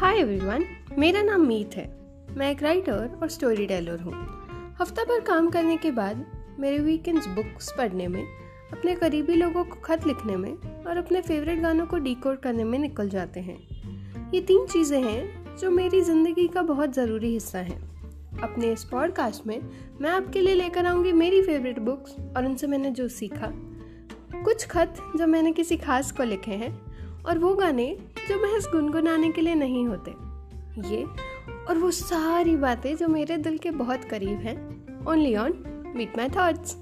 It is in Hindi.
हाय एवरीवन मेरा नाम मीत है। मैं एक राइटर और स्टोरी टेलर हूँ। हफ़्ता भर काम करने के बाद मेरे वीकेंड्स बुक्स पढ़ने में, अपने करीबी लोगों को खत लिखने में और अपने फेवरेट गानों को डिकोड करने में निकल जाते हैं। ये तीन चीज़ें हैं जो मेरी ज़िंदगी का बहुत ज़रूरी हिस्सा हैं। अपने इस पॉडकास्ट में मैं आपके लिए लेकर आऊँगी मेरी फेवरेट बुक्स और उनसे मैंने जो सीखा। कुछ खत जो मैंने किसी खास को लिखे हैं और वो गाने जो महज गुनगुनाने के लिए नहीं होते। ये और वो सारी बातें जो मेरे दिल के बहुत करीब हैं। Only on meet my thoughts